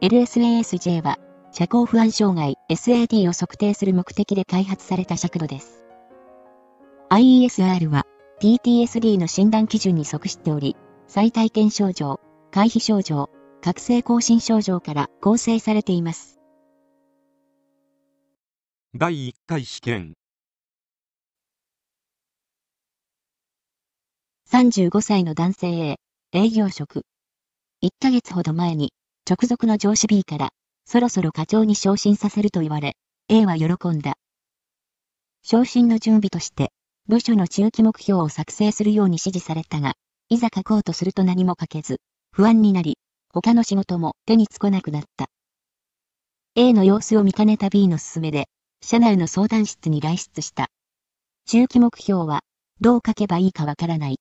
LSASJ は、社交不安障害 SAD を測定する目的で開発された尺度です。IESR は、PTSD の診断基準に即しており、再体験症状、回避症状、覚醒更新症状から構成されています。第1回試験35歳の男性 A、営業職。1ヶ月ほど前に、直属の上司 B から、そろそろ課長に昇進させると言われ、A は喜んだ。昇進の準備として、部署の中期目標を作成するように指示されたが、いざ書こうとすると何も書けず、不安になり、他の仕事も手につかなくなった。A の様子を見かねた B の勧めで、社内の相談室に来出した。中期目標は、どう書けばいいかわからない。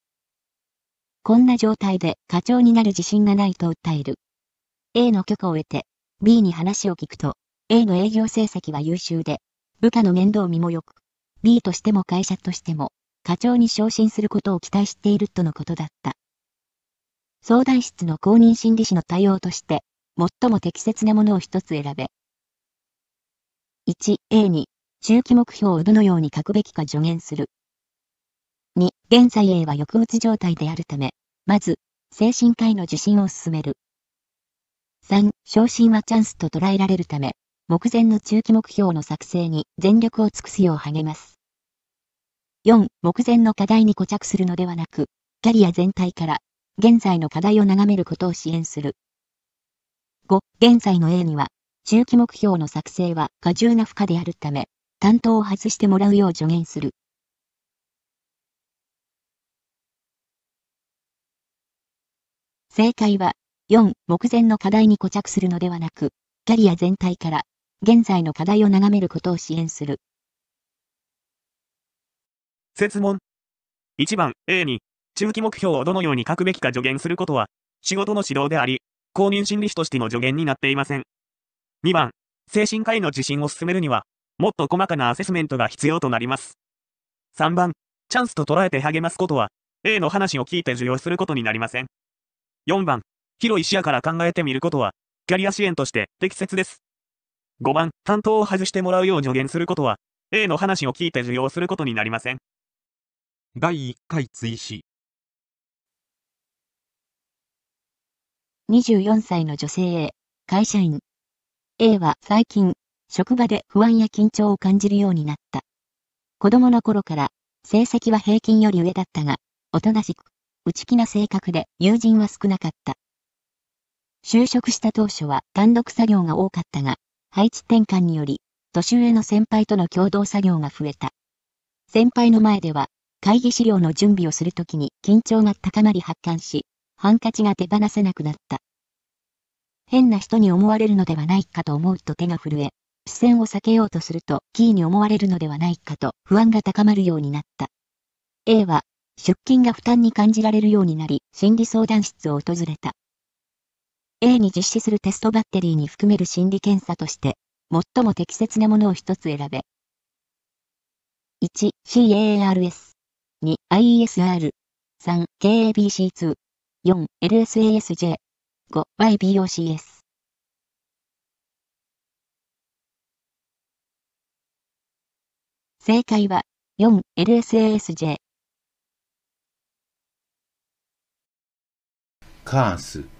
こんな状態で課長になる自信がないと訴える。A の許可を得て、B に話を聞くと、A の営業成績は優秀で、部下の面倒見も良く、B としても会社としても、課長に昇進することを期待しているとのことだった。相談室の公認心理師の対応として、最も適切なものを一つ選べ。1、A に、中期目標をどのように書くべきか助言する。2、現在 A は抑うつ状態であるため、まず、精神科医の受診を進める。3、昇進はチャンスと捉えられるため、目前の中期目標の作成に全力を尽くすよう励ます。4、目前の課題に固着するのではなく、キャリア全体から現在の課題を眺めることを支援する。5、現在の A には、中期目標の作成は過重な負荷であるため、担当を外してもらうよう助言する。正解は、4、目前の課題に固着するのではなく、キャリア全体から、現在の課題を眺めることを支援する。設問。1番 A に、中期目標をどのように書くべきか助言することは、仕事の指導であり、公認心理師としての助言になっていません。2番、精神科医の受診を進めるには、もっと細かなアセスメントが必要となります。3番、チャンスと捉えて励ますことは、A の話を聞いて受容することになりません。4番、広い視野から考えてみることは、キャリア支援として適切です。5番、担当を外してもらうよう助言することは、A の話を聞いて受容することになりません。第1回追試24歳の女性 A、会社員。A は最近、職場で不安や緊張を感じるようになった。子供の頃から成績は平均より上だったが、おとなしく、内気な性格で友人は少なかった。就職した当初は単独作業が多かったが、配置転換により、年上の先輩との共同作業が増えた。先輩の前では、会議資料の準備をするときに緊張が高まり発汗し、ハンカチが手放せなくなった。変な人に思われるのではないかと思うと手が震え、視線を避けようとするとキーに思われるのではないかと不安が高まるようになった。A は出勤が負担に感じられるようになり、心理相談室を訪れた。A に実施するテストバッテリーに含める心理検査として、最も適切なものを一つ選べ。1、CARS。2、IESR。3、KABC2。4、LSASJ。5、YBOCS。正解は、4、LSASJ。カース。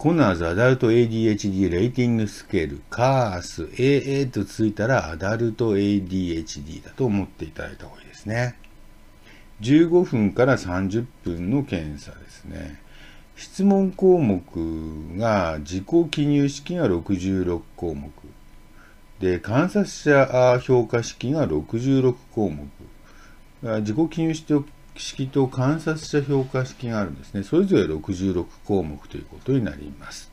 コナーズアダルト ADHD レーティングスケール、カース AA とついたらアダルト ADHD だと思っていただいた方がいいですね。15分から30分の検査ですね。質問項目が自己記入式が66項目。で、観察者評価式が66項目。自己記入して式と観察者評価式があるんですね。それぞれ66項目ということになります。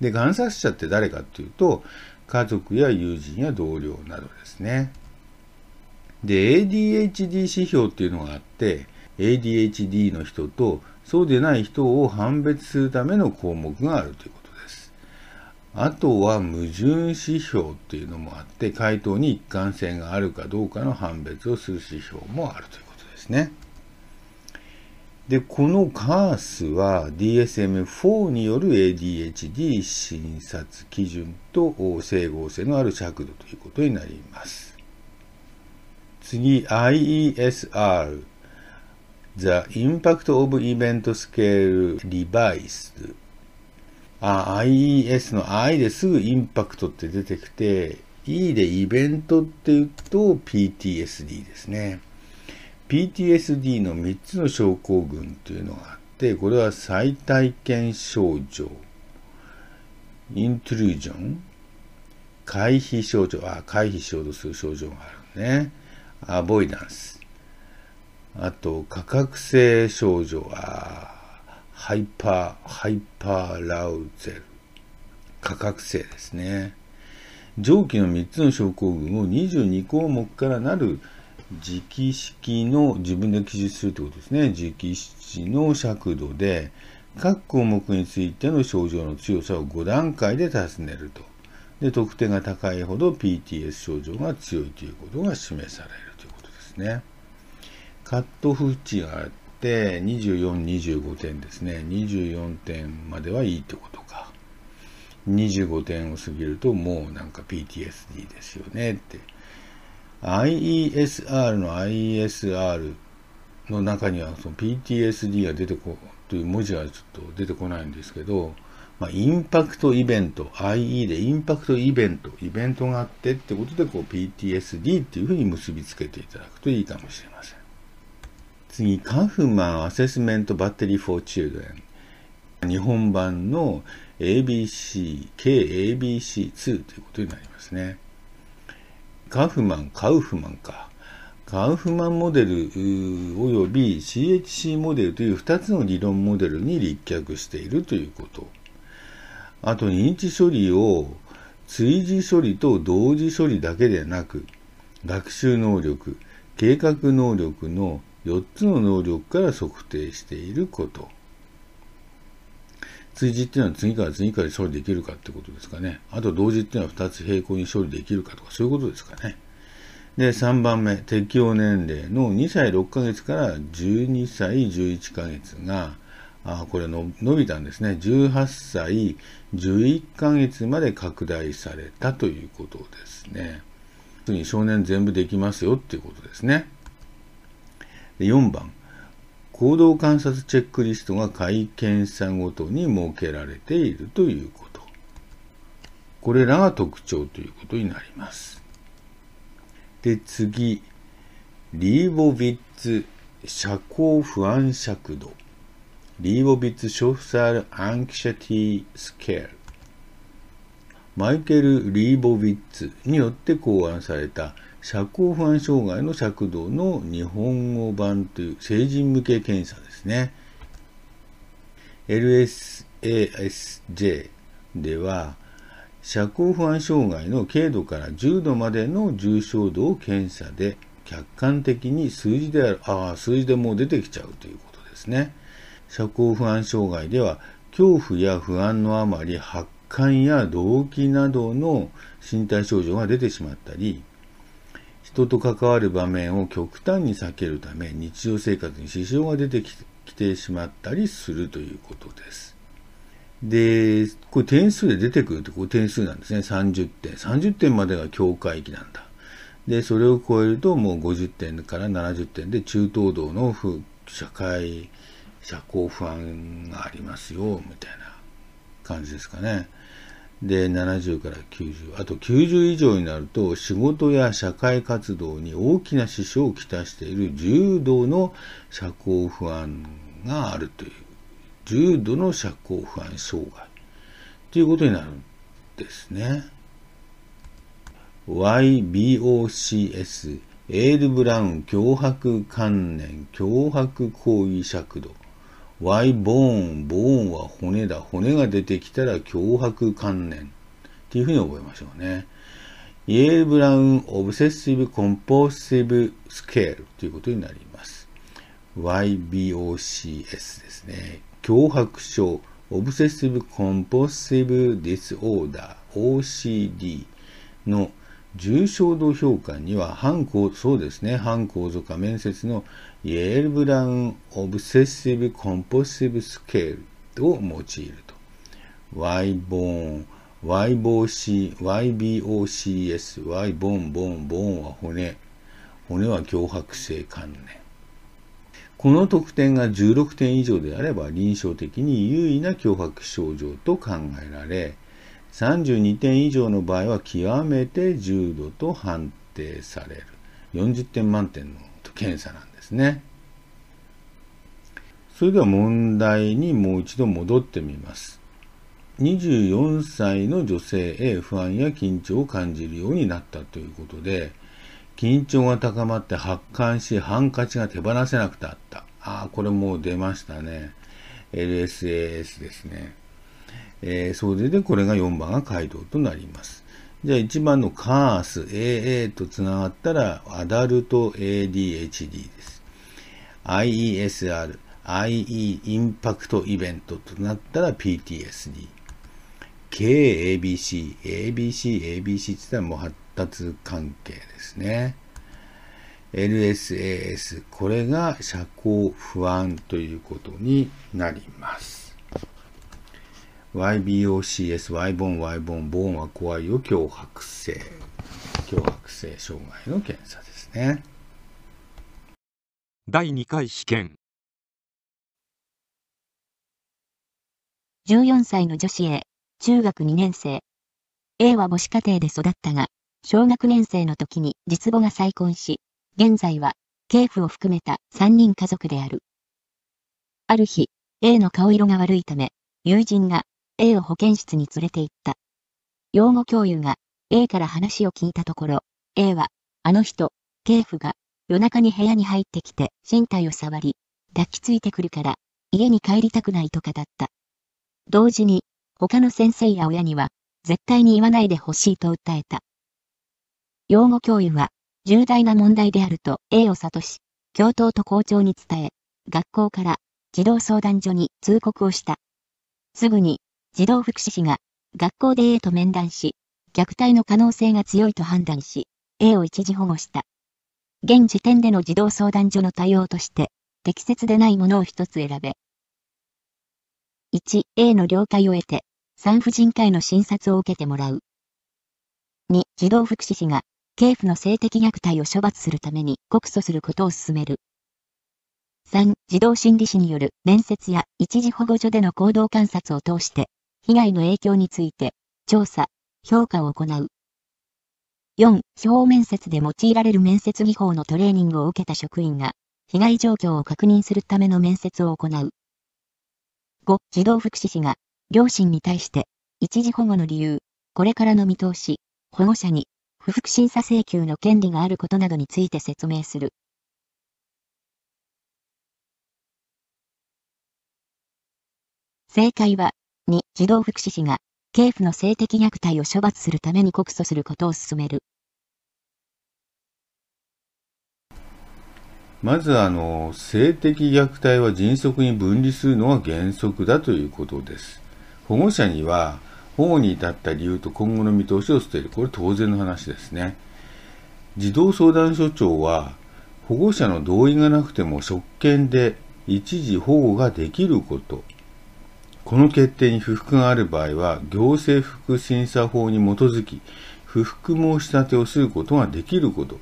で、観察者って誰かっていうと、家族や友人や同僚などですね。で、ADHD 指標っていうのがあって、ADHD の人とそうでない人を判別するための項目があるということです。あとは矛盾指標っていうのもあって、回答に一貫性があるかどうかの判別をする指標もあるということですね。で、この CARS は DSM-4 による ADHD 診察基準と整合性のある尺度ということになります。次、IESR The Impact of Event Scale Revised IES の I ですぐインパクトって出てきて、E でイベントって言うと PTSD ですね。PTSD の3つの症候群というのがあって、これは再体験症状、イントゥルージョン、回避症状、あ、回避しようとする症状があるね。アボイダンス。あと、価格性症状、あ、ハイパー、ハイパーラウゼル。価格性ですね。上記の3つの症候群を22項目からなる直式の自分で記述するということですね。直式の尺度で、各項目についての症状の強さを5段階で尋ねると。で、得点が高いほど PTS 症状が強いということが示されるということですね。カットフ値があって、24、25点ですね。24点まではいいってことか。25点を過ぎるともうなんか PTSD ですよねって。IESR の IESR の中にはその PTSD が出てこ、という文字がちょっと出てこないんですけど、まあ、インパクトイベント、IE でインパクトイベント、イベントがあってってことでこう PTSD っていうふうに結びつけていただくといいかもしれません。次、カフマンアセスメントバッテリー for Children。日本版の ABC、KABC2 ということになりますね。カフマン、カウフマンか。カウフマンモデル及び CHC モデルという2つの理論モデルに立脚しているということ。あと認知処理を追事処理と同時処理だけでなく、学習能力、計画能力の4つの能力から測定していること。追事っていうのは次から次から処理できるかってことですかね。あと同時っていうのは2つ並行に処理できるかとかそういうことですかね。で、3番目、適用年齢の2歳6ヶ月から12歳11ヶ月が、あこれの伸びたんですね。18歳11ヶ月まで拡大されたということですね。次、少年全部できますよっていうことですね。で4番、行動観察チェックリストが会見者ごとに設けられているということ。これらが特徴ということになります。で、次、リーボビッツ社交不安尺度。リーボビッツショフサルアンキシャティスケール。マイケル・リーボビッツによって考案された社交不安障害の尺度の日本語版という成人向け検査ですね。LSASJ では、社交不安障害の軽度から重度までの重症度を検査で客観的に数字である、ああ、数字でもう出てきちゃうということですね。社交不安障害では、恐怖や不安のあまり発汗や動悸などの身体症状が出てしまったり、人と関わる場面を極端に避けるため日常生活に支障が出てきてしまったりするということです。で、これ点数で出てくるってこれ点数なんですね。30点。30点までが境界域なんだ。で、それを超えるともう50点から70点で中等度の社会、社交不安がありますよ、みたいな感じですかね。で、70から90。あと90以上になると、仕事や社会活動に大きな支障をきたしている重度の社交不安があるという、重度の社交不安障害ということになるんですね。YBOCS、エール・ブラウン脅迫観念、脅迫行為尺度。Y ボーン、ボーンは骨だ。骨が出てきたら脅迫観念。っていうふうに覚えましょうね。イエール・ブラウン・オブセッシブ・コンポーシブ・スケールということになります。YBOCS ですね。強迫症、 Obsessive Compulsive Disorder、OCD の重症度評価には半構、そうですね、半構造化面接の Yale-Brown Obsessive Compulsive Scale を用いると。Y ボーン、Y ボー C、YBOCS、Y ボンボンボンは骨、骨は強迫性関連。この得点が16点以上であれば臨床的に優位な脅迫症状と考えられ、32点以上の場合は極めて重度と判定される。40点満点の検査なんですね。それでは問題にもう一度戻ってみます。24歳の女性へ不安や緊張を感じるようになったということで、緊張が高まって発汗し、ハンカチが手放せなくなった。ああ、これもう出ましたね。LSAS ですね。えー、それでこれが4番が回答となります。じゃあ1番のカース AA とつながったらアダルト ADHD です。IESR IE インパクトイベントとなったら PTSD。KABC、ABC、ABC って言ったらもう発達関係ですね。LSAS、これが社交不安ということになります。YBOCS、Y ボン、Y ボン、ボンは怖いよ、脅迫性。脅迫性障害の検査ですね。第2回試験。14歳の女子 A、中学2年生。A は母子家庭で育ったが、小学年生の時に実母が再婚し、現在は、系譜を含めた3人家族である。ある日、A の顔色が悪いため、友人が A を保健室に連れて行った。養護教諭が A から話を聞いたところ、A は、あの人、警府が夜中に部屋に入ってきて身体を触り、抱きついてくるから家に帰りたくないと語った。同時に、他の先生や親には、絶対に言わないでほしいと訴えた。養護教諭は、重大な問題であると A を諭し、教頭と校長に伝え、学校から児童相談所に通告をした。すぐに児童福祉士が学校で A と面談し、虐待の可能性が強いと判断し、A を一時保護した。現時点での児童相談所の対応として、適切でないものを一つ選べ。1、A の了解を得て、産婦人科医の診察を受けてもらう。2、児童福祉士が、警府の性的虐待を処罰するために告訴することを進める。3、児童心理士による面接や一時保護所での行動観察を通して、被害の影響について、調査、評価を行う。4、表面接で用いられる面接技法のトレーニングを受けた職員が、被害状況を確認するための面接を行う。5、児童福祉士が、両親に対して、一時保護の理由、これからの見通し、保護者に、不服審査請求の権利があることなどについて説明する。正解は、2、児童福祉士が、警府の性的虐待を処罰するために告訴することを進める。まずあの、性的虐待は迅速に分離するのが原則だということです。保護者には、保護に至った理由と今後の見通しを捨てる。これ当然の話ですね。児童相談所長は、保護者の同意がなくても職権で一時保護ができること。この決定に不服がある場合は、行政不服審査法に基づき、不服申し立てをすることができること。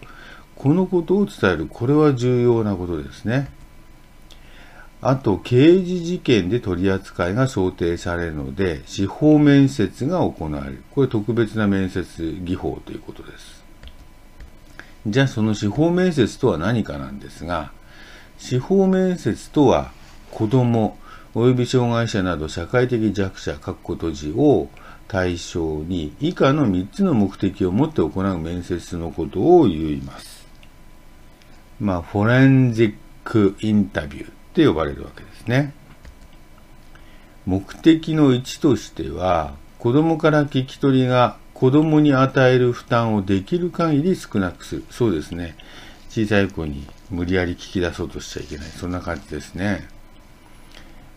このことを伝える。これは重要なことですね。あと、刑事事件で取り扱いが想定されるので、司法面接が行われる。これ特別な面接技法ということです。じゃあ、その司法面接とは何かなんですが、司法面接とは、子供、及び障害者など社会的弱者、各個閉じを対象に以下の3つの目的を持って行う面接のことを言います。まあ、フォレンジックインタビューって呼ばれるわけですね。目的の1としては、子供から聞き取りが子供に与える負担をできる限り少なくする。そうですね。小さい子に無理やり聞き出そうとしちゃいけない。そんな感じですね。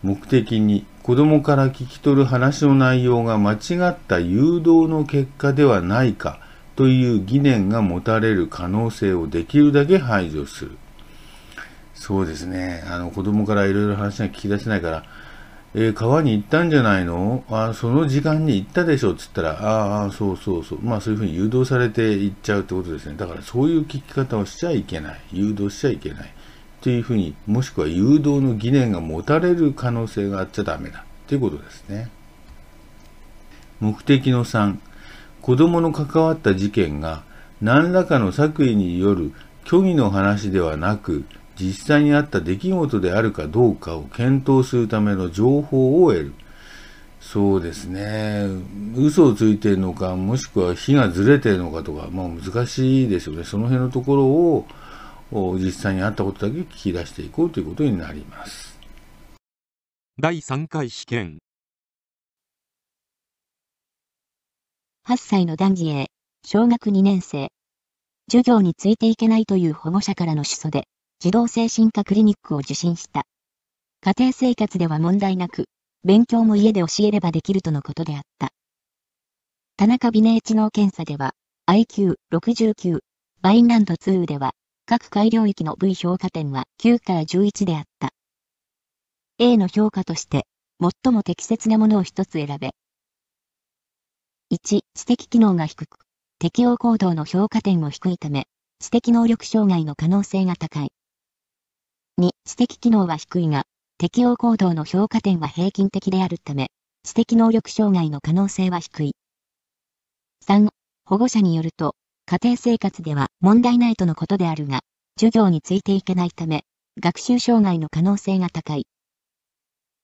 目的に子供から聞き取る話の内容が間違った誘導の結果ではないかという疑念が持たれる可能性をできるだけ排除する。そうですね。あの、子供からいろいろ話が聞き出せないから、えー、川に行ったんじゃないのあその時間に行ったでしょっつったら、ああ、そうそうそう。まあそういうふうに誘導されて行っちゃうってことですね。だからそういう聞き方をしちゃいけない。誘導しちゃいけない。というふうに、もしくは誘導の疑念が持たれる可能性があっちゃダメだ。ということですね。目的の3、子供の関わった事件が何らかの作為による虚偽の話ではなく、実際にあった出来事であるかどうかを検討するための情報を得る。そうですね。嘘をついてるのか、もしくは火がずれてるのかとか、まあ難しいですよね。その辺のところを実際にあったことだけ聞き出していこうということになります。第3回試験8歳の男児 A、小学2年生。授業についていけないという保護者からの主訴で、児童精神科クリニックを受診した。家庭生活では問題なく、勉強も家で教えればできるとのことであった。田中美ネ知能検査では、IQ69、バインランド2では、各回領域の V 評価点は9から11であった。A の評価として、最も適切なものを一つ選べ。1、知的機能が低く、適応行動の評価点も低いため、知的能力障害の可能性が高い。2、知的機能は低いが、適応行動の評価点は平均的であるため、知的能力障害の可能性は低い。3、保護者によると、家庭生活では問題ないとのことであるが、授業についていけないため、学習障害の可能性が高い。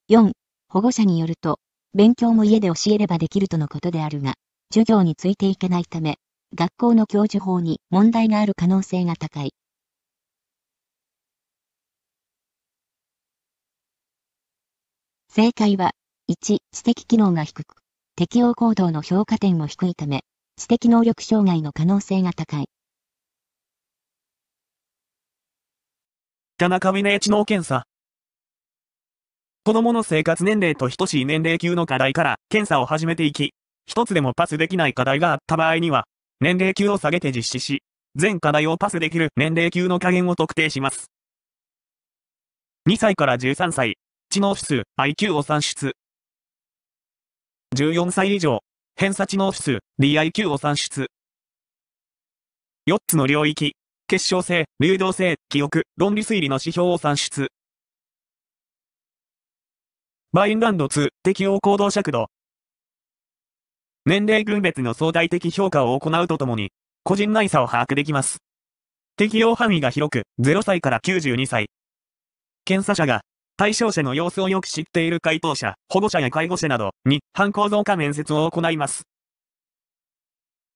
4、保護者によると、勉強も家で教えればできるとのことであるが、授業についていけないため、学校の教授法に問題がある可能性が高い。正解は、1、知的機能が低く、適応行動の評価点も低いため、知的能力障害の可能性が高い。田中美音知能検査。子供の生活年齢と等しい年齢級の課題から検査を始めていき、一つでもパスできない課題があった場合には、年齢級を下げて実施し、全課題をパスできる年齢級の加減を特定します。2歳から13歳、知能指数 IQ を算出。14歳以上、偏差知能指数 DIQ を算出。4つの領域、結晶性、流動性、記憶、論理推理の指標を算出。バインランド2、適応行動尺度。年齢群別の相対的評価を行うとともに、個人内差を把握できます。適用範囲が広く、0歳から92歳。検査者が、対象者の様子をよく知っている回答者、保護者や介護者などに、反構造化面接を行います。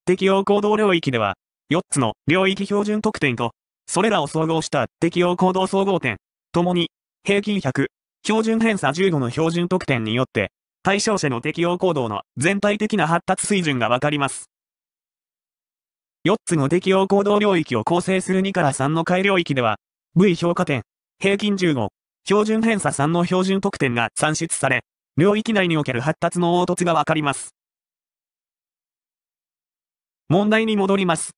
適用行動領域では、4つの領域標準特典と、それらを総合した適用行動総合点、ともに、平均100、標準偏差15の標準得点によって、対象者の適用行動の全体的な発達水準がわかります。4つの適用行動領域を構成する2から3の改領域では、V 評価点、平均15、標準偏差3の標準得点が算出され、領域内における発達の凹凸がわかります。問題に戻ります。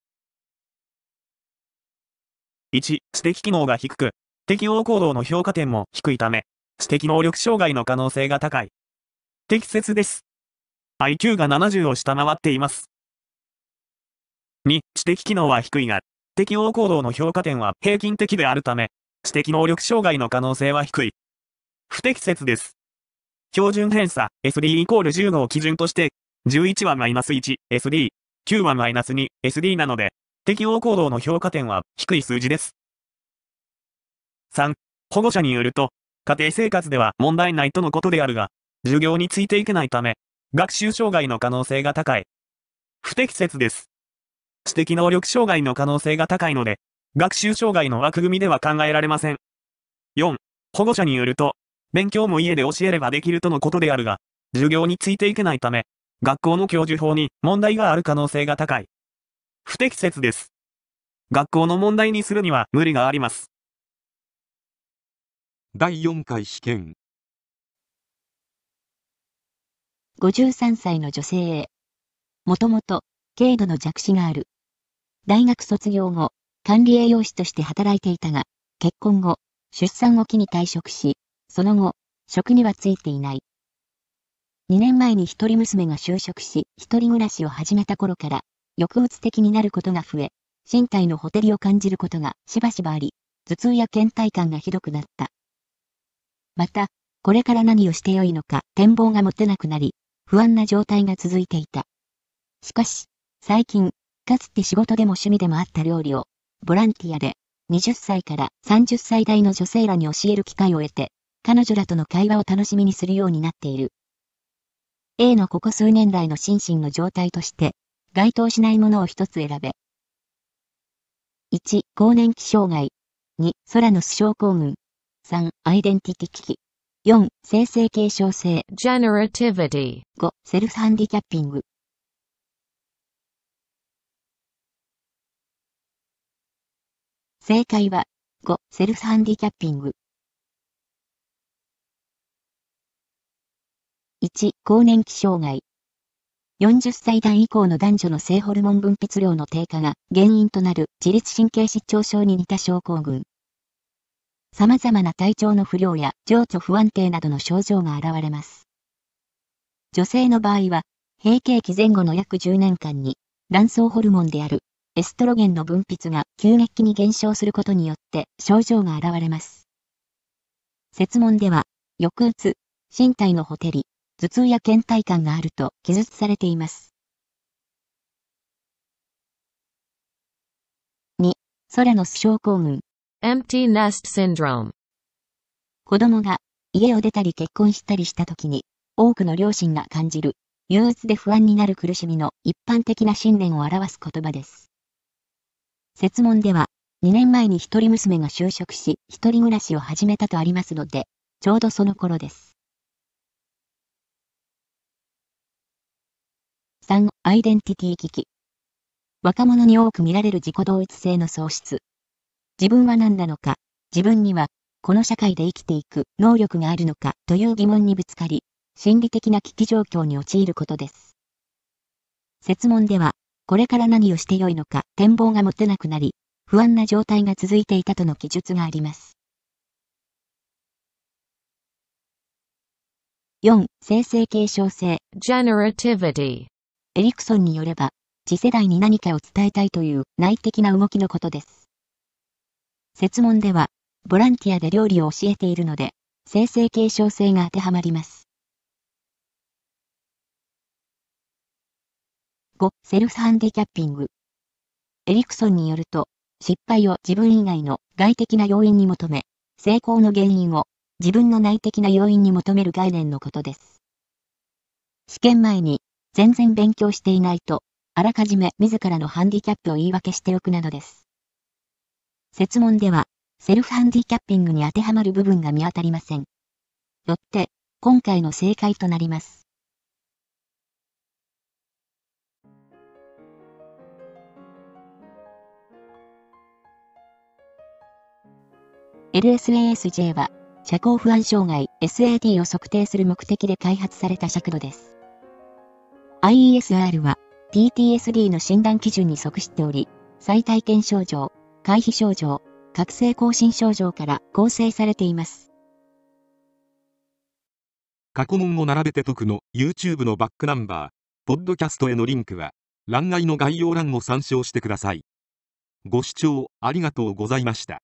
1、知的機能が低く、適応行動の評価点も低いため、知的能力障害の可能性が高い。適切です。IQ が70を下回っています。2、知的機能は低いが、適応行動の評価点は平均的であるため、知的能力障害の可能性は低い。不適切です。標準偏差 SD イコール15を基準として、11はマイナス1、SD、9はマイナス2、SD なので、適応行動の評価点は低い数字です。3、保護者によると、家庭生活では問題ないとのことであるが、授業についていけないため、学習障害の可能性が高い。不適切です。知的能力障害の可能性が高いので、学習障害の枠組みでは考えられません。4、保護者によると、勉強も家で教えればできるとのことであるが、授業についていけないため、学校の教授法に問題がある可能性が高い。不適切です。学校の問題にするには無理があります。第4回試験53歳の女性へもともと軽度の弱視がある。大学卒業後、管理栄養士として働いていたが、結婚後、出産を機に退職し、その後、職にはついていない。2年前に一人娘が就職し、一人暮らしを始めた頃から、抑うつ的になることが増え、身体のほてりを感じることがしばしばあり、頭痛や倦怠感がひどくなった。また、これから何をしてよいのか展望が持てなくなり、不安な状態が続いていた。しかし、最近、かつて仕事でも趣味でもあった料理を、ボランティアで、20歳から30歳代の女性らに教える機会を得て、彼女らとの会話を楽しみにするようになっている。A のここ数年来の心身の状態として、該当しないものを一つ選べ。1、更年期障害。2、空の症候群。3、アイデンティティ危機。4、生成継承性。generativity。5、セルフハンディキャッピング。正解は、5、セルフハンディキャッピング。1、更年期障害。40歳代以降の男女の性ホルモン分泌量の低下が原因となる自律神経失調症に似た症候群。様々な体調の不良や情緒不安定などの症状が現れます。女性の場合は、閉経期前後の約10年間に、卵巣ホルモンであるエストロゲンの分泌が急激に減少することによって症状が現れます。説問では、抑うつ、身体のほてり、頭痛や倦怠感があると記述されています。2、ソラノス症候群。empty nest syndrome。子供が家を出たり結婚したりした時に、多くの両親が感じる、憂鬱で不安になる苦しみの一般的な信念を表す言葉です。説問では、2年前に一人娘が就職し、一人暮らしを始めたとありますので、ちょうどその頃です。3、アイデンティティ危機。若者に多く見られる自己同一性の喪失。自分は何なのか、自分には、この社会で生きていく能力があるのかという疑問にぶつかり、心理的な危機状況に陥ることです。説問では、これから何をしてよいのか展望が持てなくなり、不安な状態が続いていたとの記述があります。4. 生成継承性 generativity エリクソンによれば、次世代に何かを伝えたいという内的な動きのことです。説問では、ボランティアで料理を教えているので、生成継承性が当てはまります。5. セルフハンディキャッピング。エリクソンによると、失敗を自分以外の外的な要因に求め、成功の原因を自分の内的な要因に求める概念のことです。試験前に全然勉強していないと、あらかじめ自らのハンディキャップを言い訳しておくなどです。説問では、セルフハンディキャッピングに当てはまる部分が見当たりません。よって、今回の正解となります。LSASJ は、社交不安障害 SAT を測定する目的で開発された尺度です。IESR は PTSD の診断基準に即しており、再体験症状、回避症状、覚醒更新症状から構成されています。過去問を並べて解くの YouTube のバックナンバー、ポッドキャストへのリンクは、欄外の概要欄を参照してください。ご視聴ありがとうございました。